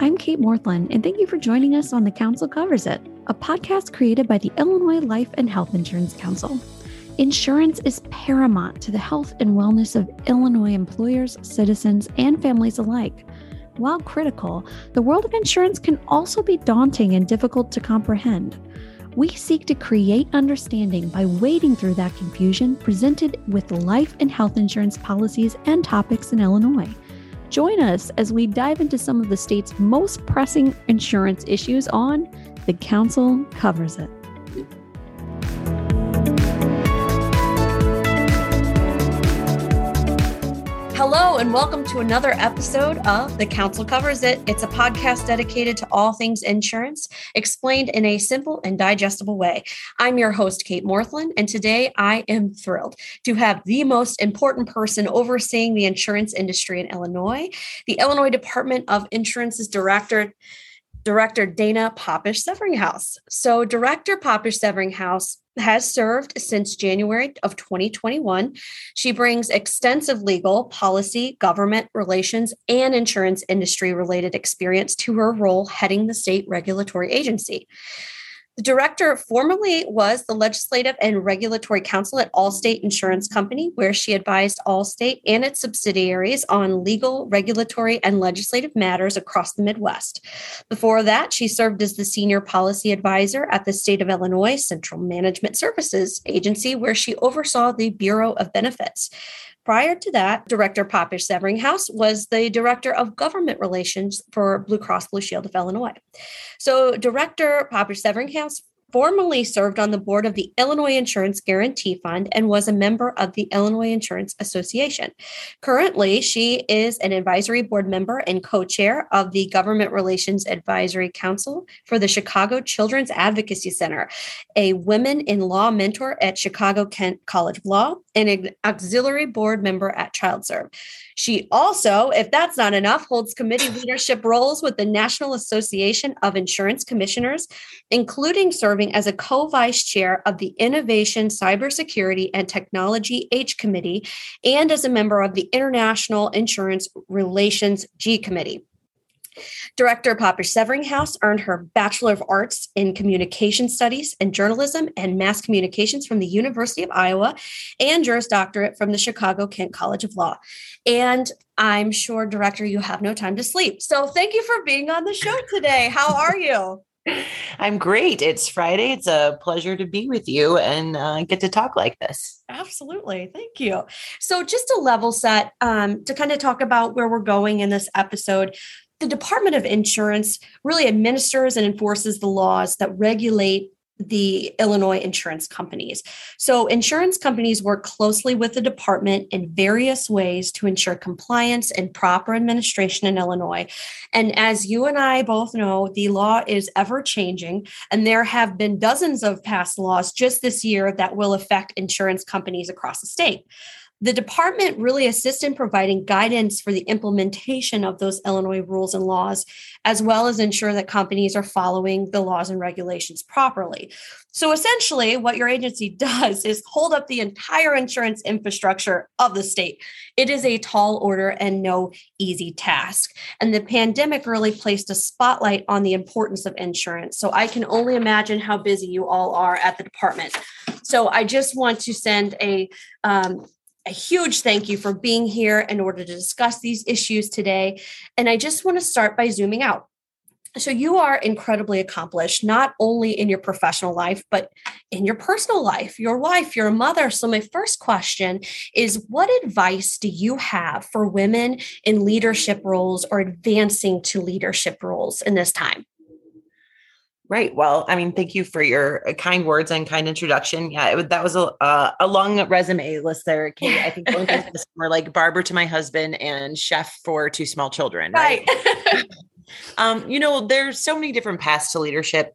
I'm Kate Morthland, and thank you for joining us on The Council Covers It, a podcast created by the Illinois Life and Health Insurance Council. Insurance is paramount to the health and wellness of Illinois employers, citizens, and families alike. While critical, the world of insurance can also be daunting and difficult to comprehend. We seek to create understanding by wading through that confusion presented with life and health insurance policies and topics in Illinois. Join us as we dive into some of the state's most pressing insurance issues on The Council Covers It. Hello, and welcome to another episode of The Council Covers It. It's a podcast dedicated to all things insurance, explained in a simple and digestible way. I'm your host, Kate Morthland, and today I am thrilled to have the most important person overseeing the insurance industry in Illinois, the Illinois Department of Insurance's director. Director Dana Popish Severinghaus. So, Director Popish Severinghaus has served since January of 2021. She brings extensive legal, policy, government relations, and insurance industry related experience to her role heading the state regulatory agency. The director formerly was the Legislative and Regulatory Counsel at Allstate Insurance Company, where she advised Allstate and its subsidiaries on legal, regulatory, and legislative matters across the Midwest. Before that, she served as the Senior Policy Advisor at the State of Illinois Central Management Services Agency, where she oversaw the Bureau of Benefits. Prior to that, Director Popish Severinghaus was the Director of Government Relations for Blue Cross Blue Shield of Illinois. So, Director Popish Severinghaus formerly served on the board of the Illinois Insurance Guarantee Fund and was a member of the Illinois Insurance Association. Currently, she is an advisory board member and co chair of the Government Relations Advisory Council for the Chicago Children's Advocacy Center, a women in law mentor at Chicago Kent College of Law, and an auxiliary board member at ChildServe. She also, if that's not enough, holds committee leadership roles with the National Association of Insurance Commissioners, including serving as a co vice chair of the Innovation, Cybersecurity, and Technology H Committee and as a member of the International Insurance Relations G Committee. Director Popish Severinghaus earned her Bachelor of Arts in Communication Studies and Journalism and Mass Communications from the University of Iowa and Juris Doctorate from the Chicago Kent College of Law. And I'm sure, Director, you have no time to sleep. So thank you for being on the show today. How are you? I'm great. It's Friday. It's a pleasure to be with you and uh, get to talk like this. Absolutely. Thank you. So, just to level set, um, to kind of talk about where we're going in this episode, the Department of Insurance really administers and enforces the laws that regulate the Illinois insurance companies. So, insurance companies work closely with the department in various ways to ensure compliance and proper administration in Illinois. And as you and I both know, the law is ever changing, and there have been dozens of past laws just this year that will affect insurance companies across the state the department really assists in providing guidance for the implementation of those Illinois rules and laws, as well as ensure that companies are following the laws and regulations properly. So essentially, what your agency does is hold up the entire insurance infrastructure of the state. It is a tall order and no easy task. And the pandemic really placed a spotlight on the importance of insurance. So I can only imagine how busy you all are at the department. So I just want to send a um, a huge thank you for being here in order to discuss these issues today. And I just want to start by zooming out. So, you are incredibly accomplished, not only in your professional life, but in your personal life. Your wife, your mother. So, my first question is What advice do you have for women in leadership roles or advancing to leadership roles in this time? Right. Well, I mean, thank you for your uh, kind words and kind introduction. Yeah, it, that was a uh, a long resume list there, Kate. I think this were like barber to my husband and chef for two small children. Right. right. um, you know, there's so many different paths to leadership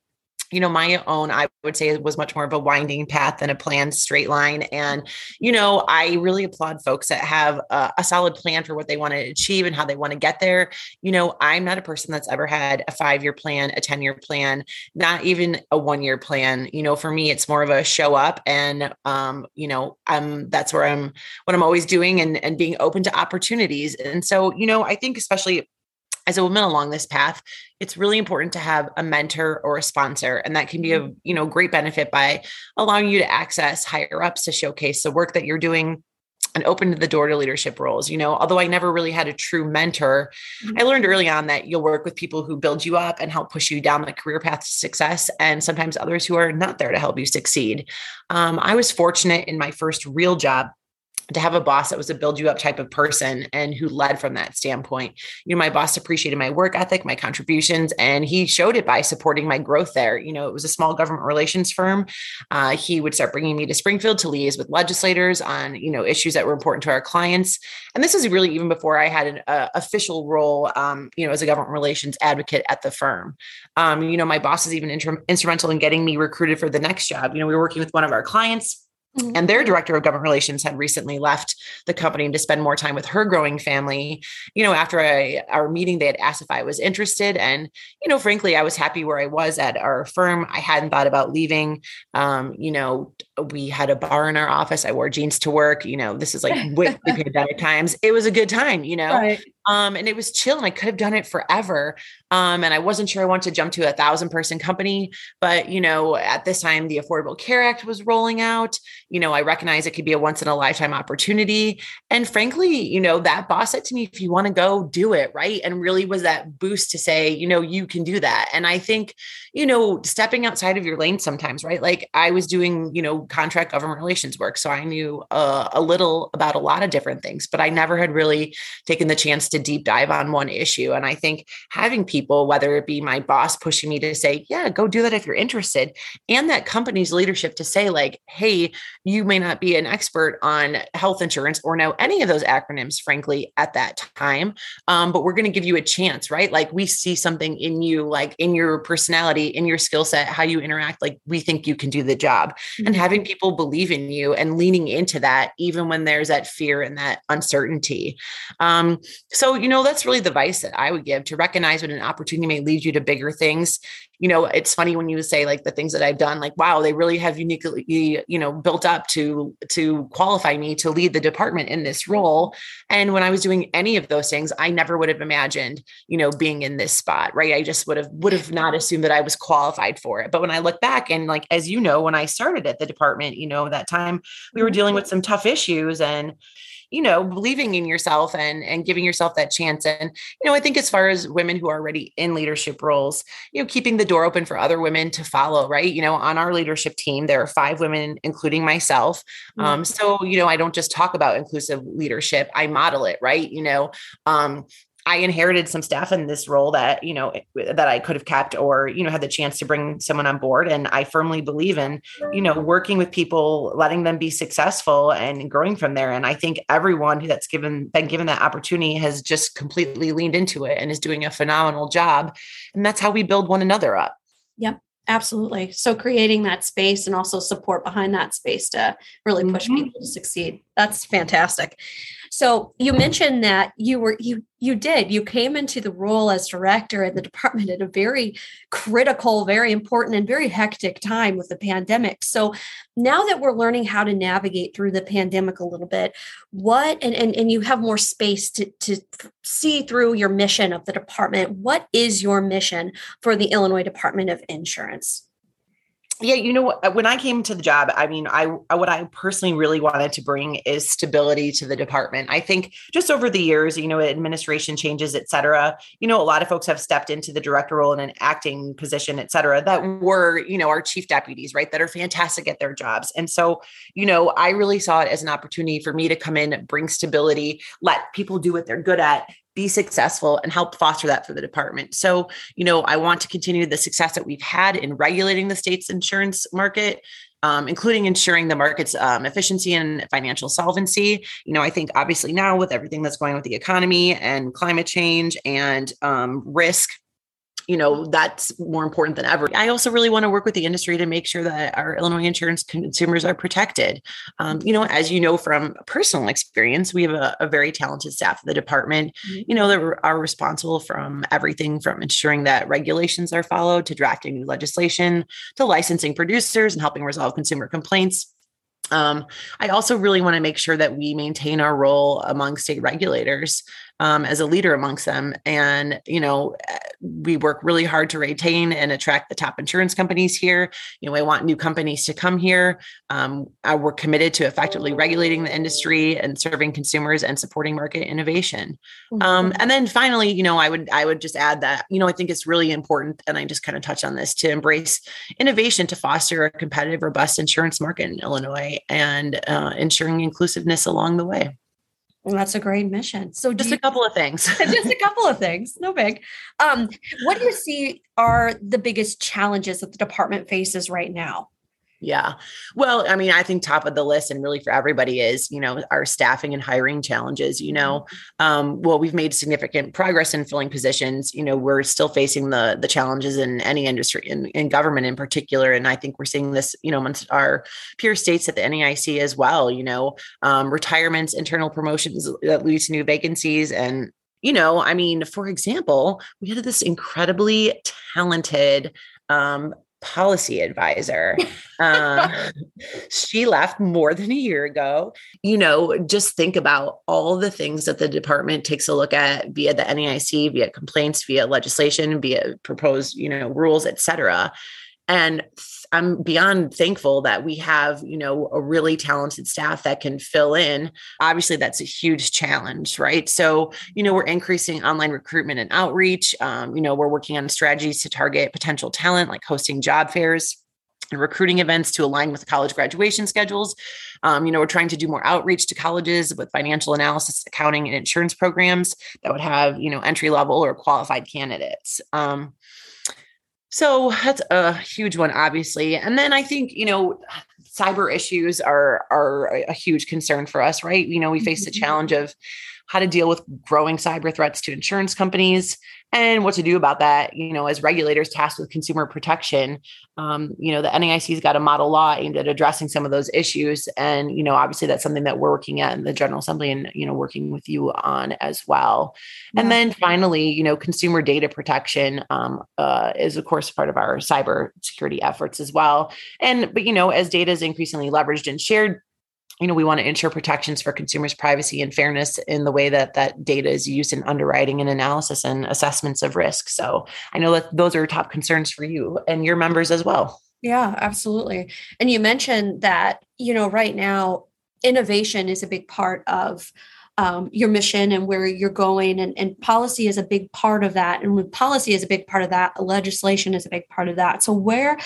you know, my own, I would say it was much more of a winding path than a planned straight line. And, you know, I really applaud folks that have a, a solid plan for what they want to achieve and how they want to get there. You know, I'm not a person that's ever had a five year plan, a 10 year plan, not even a one year plan. You know, for me, it's more of a show up and, um, you know, I'm, that's where I'm, what I'm always doing and, and being open to opportunities. And so, you know, I think especially as a woman along this path it's really important to have a mentor or a sponsor and that can be a mm-hmm. you know great benefit by allowing you to access higher ups to showcase the work that you're doing and opened the door to leadership roles. You know, although I never really had a true mentor, mm-hmm. I learned early on that you'll work with people who build you up and help push you down the career path to success, and sometimes others who are not there to help you succeed. Um, I was fortunate in my first real job to have a boss that was a build you up type of person and who led from that standpoint. You know, my boss appreciated my work ethic, my contributions, and he showed it by supporting my growth there. You know, it was a small government relations firm. Uh, he would start bringing me to Springfield to liaise with legislators on, you know, issues that were important to our clients. And this is really even before I had an uh, official role, um, you know, as a government relations advocate at the firm. Um, you know, my boss is even inter- instrumental in getting me recruited for the next job. You know, we were working with one of our clients Mm-hmm. And their director of government relations had recently left the company to spend more time with her growing family. You know, after I, our meeting, they had asked if I was interested. And, you know, frankly, I was happy where I was at our firm. I hadn't thought about leaving. Um, you know, we had a bar in our office. I wore jeans to work. You know, this is like way pandemic times. It was a good time, you know. Right. Um, and it was chill and I could have done it forever. Um, and I wasn't sure I wanted to jump to a thousand person company, but you know, at this time the Affordable Care Act was rolling out. You know, I recognize it could be a once in a lifetime opportunity. And frankly, you know, that boss said to me, if you want to go, do it, right? And really was that boost to say, you know, you can do that. And I think, you know, stepping outside of your lane sometimes, right? Like I was doing, you know, contract government relations work. So I knew uh, a little about a lot of different things, but I never had really taken the chance to deep dive on one issue. And I think having people, whether it be my boss pushing me to say, yeah, go do that if you're interested, and that company's leadership to say, like, hey, you may not be an expert on health insurance or know any of those acronyms, frankly, at that time. Um, but we're going to give you a chance, right? Like we see something in you, like in your personality, in your skill set, how you interact, like we think you can do the job. Mm-hmm. And having people believe in you and leaning into that, even when there's that fear and that uncertainty. Um, so so, you know, that's really the advice that I would give to recognize when an opportunity may lead you to bigger things. You know, it's funny when you say like the things that I've done, like, wow, they really have uniquely, you know, built up to to qualify me to lead the department in this role. And when I was doing any of those things, I never would have imagined, you know, being in this spot, right? I just would have would have not assumed that I was qualified for it. But when I look back and like as you know, when I started at the department, you know, that time we were mm-hmm. dealing with some tough issues and you know believing in yourself and and giving yourself that chance. And you know i think as far as women who are already in leadership roles you know keeping the door open for other women to follow right? You know on our leadership team there are five women including myself. Mm-hmm. um, so you know i don't just talk about inclusive leadership i model it right? You know um, I inherited some staff in this role that, you know, that I could have kept or, you know, had the chance to bring someone on board. And I firmly believe in, you know, working with people, letting them be successful and growing from there. And I think everyone who that's given been given that opportunity has just completely leaned into it and is doing a phenomenal job. And that's how we build one another up. Yep. Absolutely. So creating that space and also support behind that space to really push mm-hmm. people to succeed. That's fantastic. So you mentioned that you were you you did you came into the role as director in the department at a very critical, very important, and very hectic time with the pandemic. So now that we're learning how to navigate through the pandemic a little bit, what and and, and you have more space to to see through your mission of the department. What is your mission for the Illinois Department of Insurance? Yeah you know uh, when i came to the job i mean i uh, what i personally really wanted to bring is stability to the department. I think just over the years you know administration changes et cetera you know a lot of folks have stepped into the director role in an acting position et cetera that were you know our chief deputies right that are fantastic at their jobs. And so you know i really saw it as an opportunity for me to come in bring stability let people do what they're good at be successful and help foster that for the department. So, you know, I want to continue the success that we've had in regulating the state's insurance market. Um, including ensuring the market's um, efficiency and financial solvency. You know, I think obviously now with everything that's going on with the economy and climate change and um, risk you know that's more important than ever i also really want to work with the industry to make sure that our illinois insurance consumers are protected um, you know as you know from personal experience we have a, a very talented staff of the department mm-hmm. you know that are responsible from everything from ensuring that regulations are followed to drafting new legislation to licensing producers and helping resolve consumer complaints um, I also really want to make sure that we maintain our role among state regulators. Um, as a leader amongst them. And, you know, eh, we work really hard to retain and attract the top insurance companies here. You know, I want new companies to come here. Um, we're committed to effectively regulating the industry and serving consumers and supporting market innovation. Um, mm-hmm. and then finally, you know, I would I would just add that, you know, I think it's really important, and I just kind of touch on this to embrace innovation to foster a competitive, robust insurance market in Illinois and uh, ensuring inclusiveness along the way. Well, that's a great mission. So just you, a couple of things. just a couple of things. No big. Um, what do you see are the biggest challenges that the department faces right now? Yeah. Well, I mean, I think top of the list and really for everybody is, you know, our staffing and hiring challenges. You know, mm-hmm. um, well, we've made significant progress in filling positions. You know, we're still facing the the challenges in any industry, in, in government in particular. And I think we're seeing this, you know, amongst our peer states at the NAIC as well, you know, um, retirements, internal promotions that lead to new vacancies and you know, I mean, for example, we had this incredibly talented um, policy advisor. Um, she left more than a year ago. You know, just think about all the things that the department takes a look at via the NAIC, via complaints, via legislation, via proposed, you know, rules, et cetera. And I'm beyond thankful that we have, you know, a really talented staff that can fill in. Obviously, that's a huge challenge, right? So, you know, we're increasing online recruitment and outreach. Um, you know, we're working on strategies to target potential talent, like hosting job fairs and recruiting events to align with college graduation schedules. Um, you know, we're trying to do more outreach to colleges with financial analysis, accounting, and insurance programs that would have, you know, entry level or qualified candidates. Um, so that's a huge one, obviously. And then I think, you know, cyber issues are are a huge concern for us, right? You know, we face the mm-hmm. challenge of how to deal with growing cyber threats to insurance companies and what to do about that. You know, as regulators tasked with consumer protection, um, you know, the NAIC's got a model law aimed at addressing some of those issues. And, you know, obviously that's something that we're working at in the General Assembly and, you know, working with you on as well. Yeah. And then finally, you know, consumer data protection um, uh, is, of course, part of our cyber security efforts as well. And, but, you know, as data is increasingly leveraged and shared you know we want to ensure protections for consumers privacy and fairness in the way that that data is used in underwriting and analysis and assessments of risk. So i know that those are top concerns for you and your members as well. Yeah absolutely. And you mentioned that you know right now innovation is a big part of um, your mission and where you're going. And, and policy is a big part of that. And when policy is a big part of that legislation is a big part of that. So where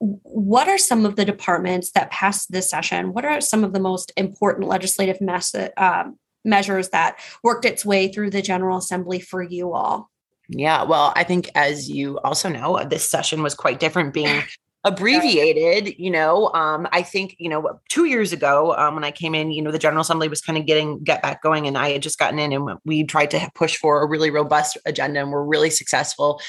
what are some of the departments that passed this session? What are some of the most important legislative method, um, measures that worked its way through the general assembly for you all? Yeah, well, I think as you also know, this session was quite different being abbreviated you know um, i think you know two years ago um, when i came in you know the general assembly was kind of getting get back going and i had just gotten in and we tried to push for a really robust agenda and we're really successful.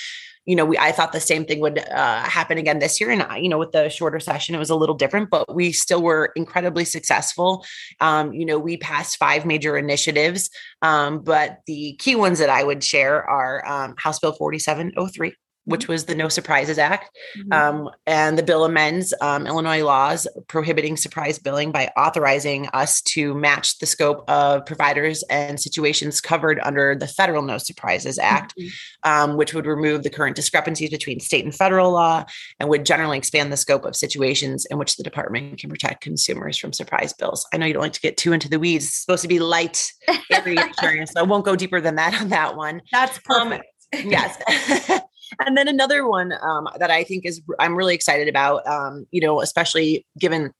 You know we i thought the same thing would uh, happen again this year and you know with the shorter session it was a little different but we still were incredibly successful. Um, you know we passed five major initiatives um, but the key ones that i would share are um, house bill 4703 which was the No Surprises Act. Mm-hmm. Um, and the bill amends um, Illinois laws prohibiting surprise billing by authorizing us to match the scope of providers and situations covered under the Federal No Surprises Act, mm-hmm. um, which would remove the current discrepancies between state and federal law and would generally expand the scope of situations in which the department can protect consumers from surprise bills. I know you don't like to get too into the weeds. It's supposed to be light, every experience. so I won't go deeper than that on that one. That's um, perfect. yes. and then another one um, that I think is I'm really excited about, um, you know, especially given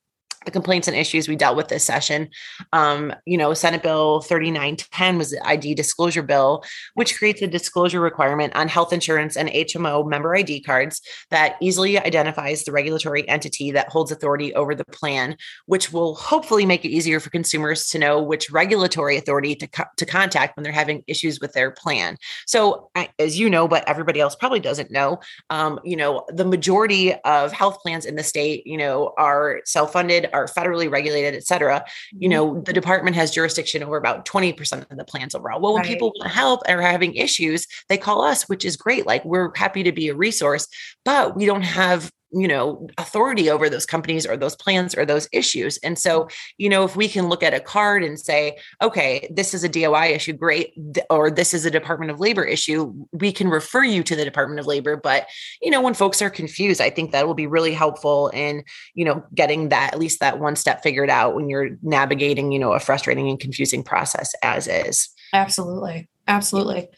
the complaints and issues we dealt with this session. Um, you know, Senate Bill 3910 was the ID disclosure bill, which creates a disclosure requirement on health insurance and HMO member ID cards that easily identifies the regulatory entity that holds authority over the plan, which will hopefully make it easier for consumers to know which regulatory authority to, co- to contact when they're having issues with their plan. So, as you know, but everybody else probably doesn't know, um, you know, the majority of health plans in the state, you know, are self funded are federally regulated, et cetera, you mm-hmm. know, the department has jurisdiction over about 20% of the plans overall. Well, when right. people want help and are having issues, they call us, which is great. Like we're happy to be a resource, but we don't have you know authority over those companies or those plans or those issues. And so you know if we can look at a card and say okay this is a doi issue great or this is a department of labor issue we can refer you to the department of labor. But you know when folks are confused i think that will be really helpful in you know getting that at least that one step figured out when you're navigating you know a frustrating and confusing process as is. Absolutely. Absolutely.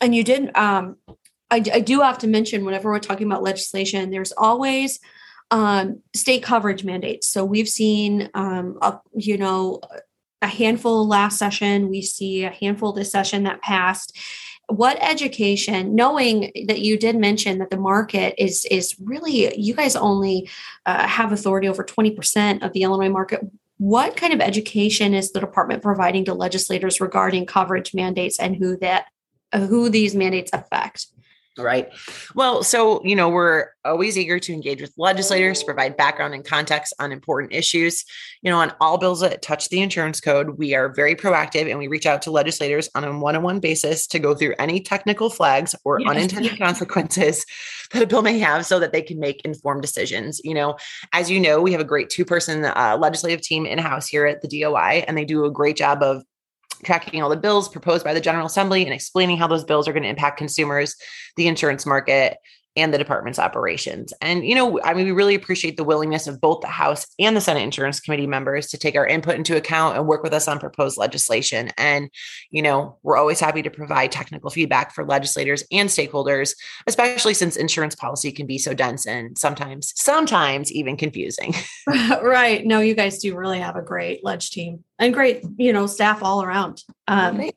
And you did um I, I do have to mention whenever we're talking about legislation, there's always um, state coverage mandates. So we've seen, um, a, you know, a handful last session. We see a handful this session that passed. What education, knowing that you did mention that the market is is really you guys only uh, have authority over twenty percent of the Illinois market. What kind of education is the department providing to legislators regarding coverage mandates and who that who these mandates affect? Right. Well, so, you know, we're always eager to engage with legislators to provide background and context on important issues. You know, on all bills that touch the insurance code, we are very proactive and we reach out to legislators on a one on one basis to go through any technical flags or yes. unintended consequences that a bill may have so that they can make informed decisions. You know, as you know, we have a great two person uh, legislative team in house here at the DOI, and they do a great job of tracking all the bills proposed by the General Assembly and explaining how those bills are going to impact consumers, the insurance market, and the department's operations. And, you know, I mean, we really appreciate the willingness of both the House and the Senate Insurance Committee members to take our input into account and work with us on proposed legislation. And, you know, we're always happy to provide technical feedback for legislators and stakeholders, especially since insurance policy can be so dense and sometimes, sometimes even confusing. right. No, you guys do really have a great ledge team and great, you know, staff all around. Um,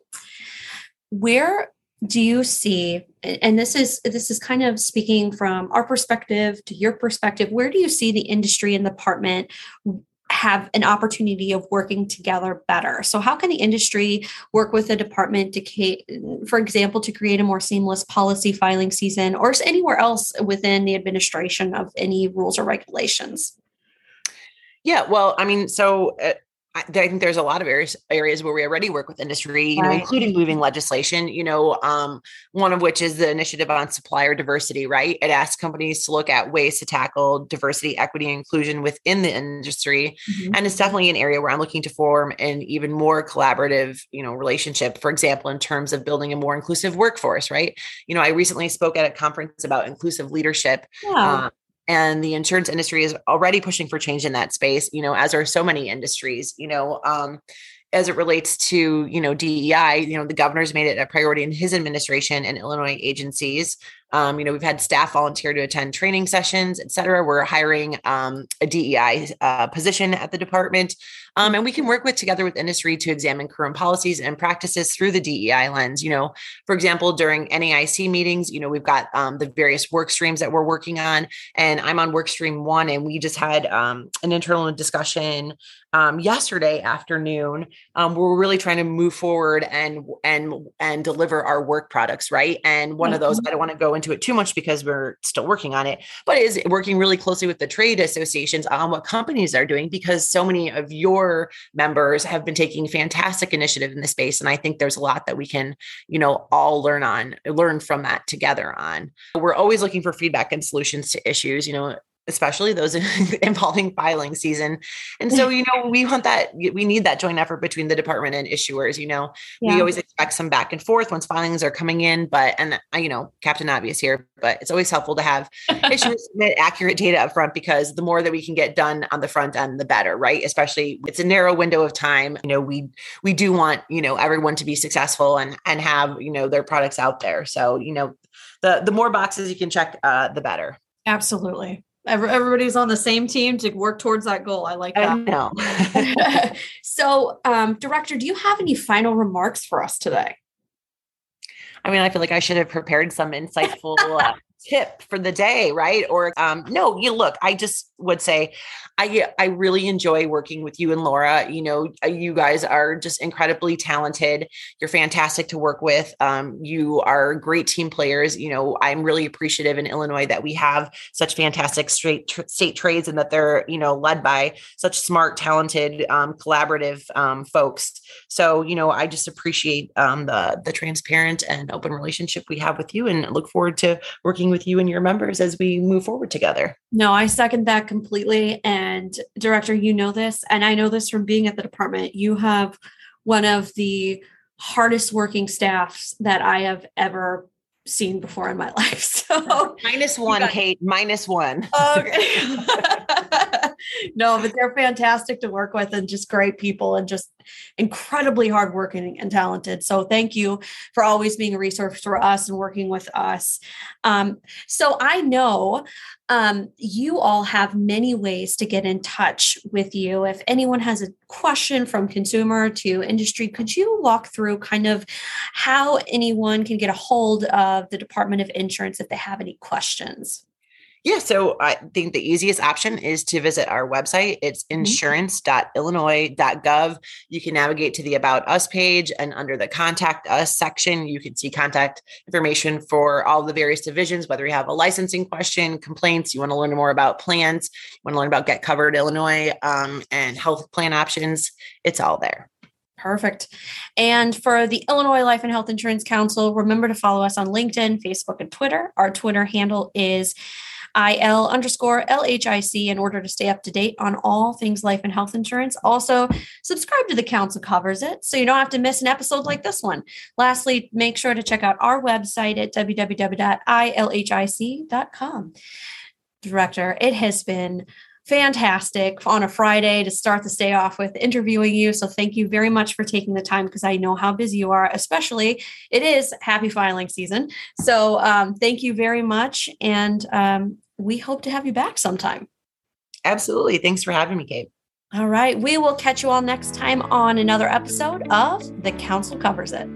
Where do you see and this is this is kind of speaking from our perspective to your perspective where do you see the industry and the department have an opportunity of working together better? So how can the industry work with the department to for example to create a more seamless policy filing season or anywhere else within the administration of any rules or regulations? Yeah well i mean so uh, I, think there's a lot of areas areas where we already work with industry, you right. know, including moving legislation. You know, um, one of which is the initiative on supplier diversity. Right, it asks companies to look at ways to tackle diversity, equity, and inclusion within the industry, mm-hmm. and it's definitely an area where I'm looking to form an even more collaborative, you know, relationship. For example, in terms of building a more inclusive workforce. Right, you know, I recently spoke at a conference about inclusive leadership. Yeah. Um, and the insurance industry is already pushing for change in that space you know as are so many industries you know um, as it relates to you know DEI, you know the governor's made it a priority in his administration and Illinois agencies. Um, you know we've had staff volunteer to attend training sessions, et cetera. We're hiring um, a DEI uh, position at the department. Um, and we can work with together with industry to examine current policies and practices through the DEI lens. You know, for example, during NAIC meetings, you know, we've got um, the various work streams that we're working on, and I'm on work stream one, and we just had um, an internal discussion um, yesterday afternoon. Um, we're really trying to move forward and and and deliver our work products, right? And one mm-hmm. of those, mm-hmm. I don't want to go into it too much because we're still working on it, but is working really closely with the trade associations on what companies are doing because so many of your members have been taking fantastic initiative in the space. And I think there's a lot that we can, you know, all learn on, learn from that together on. We're always looking for feedback and solutions to issues. You know, especially those involving filing season. And so, you know, we want that, we need that joint effort between the department and issuers. You know, yeah. we always expect some back and forth once filings are coming in, but, and you know, Captain Obvious here, but it's always helpful to have issuers submit accurate data up front because the more that we can get done on the front end, the better, right? Especially it's a narrow window of time. You know, we, we do want, you know, everyone to be successful and, and have, you know, their products out there. So, you know, the, the more boxes you can check, uh, the better. Absolutely everybody's on the same team to work towards that goal. I like that. I know. so, um, director, do you have any final remarks for us today? I mean, I feel like I should have prepared some insightful uh, tip for the day, right? Or um, no, you look, I just would say I I really enjoy working with you and Laura. You know, uh, you guys are just incredibly talented. You're fantastic to work with. Um, you are great team players. You know, I'm really appreciative in Illinois that we have such fantastic straight tr- state trades and that they're you know led by such smart, talented, um, collaborative um, folks. So you know, I just appreciate um, the the transparent and open relationship we have with you, and look forward to working with you and your members as we move forward together. No, I second that completely. And director, you know this, and I know this from being at the department. You have one of the hardest working staffs that I have ever seen before in my life. So minus one, got, Kate, minus one. Okay. no, but they're fantastic to work with and just great people and just incredibly hardworking and talented. So thank you for always being a resource for us and working with us. Um, so I know um, you all have many ways to get in touch with you. If anyone has a question from consumer to industry, could you walk through kind of how anyone can get a hold of the Department of Insurance if they have any questions? Yeah, so I think the easiest option is to visit our website. It's mm-hmm. insurance.illinois.gov. You can navigate to the About Us page, and under the Contact Us section, you can see contact information for all the various divisions, whether you have a licensing question, complaints, you want to learn more about plans, you want to learn about Get Covered Illinois um, and health plan options. It's all there. Perfect. And for the Illinois Life and Health Insurance Council, remember to follow us on LinkedIn, Facebook, and Twitter. Our Twitter handle is IL underscore LHIC in order to stay up to date on all things life and health insurance. Also, subscribe to the council covers it so you don't have to miss an episode like this one. Lastly, make sure to check out our website at www.ilhic.com. Director, it has been fantastic on a Friday to start the day off with interviewing you. So thank you very much for taking the time because I know how busy you are, especially it is happy filing season. So um, thank you very much. And um, we hope to have you back sometime. Absolutely. Thanks for having me, Kate. All right. We will catch you all next time on another episode of The Council Covers It.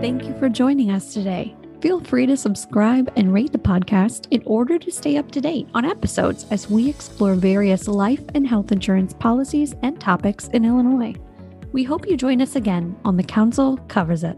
Thank you for joining us today. Feel free to subscribe and rate the podcast in order to stay up to date on episodes as we explore various life and health insurance policies and topics in Illinois. We hope you join us again on The Council Covers It.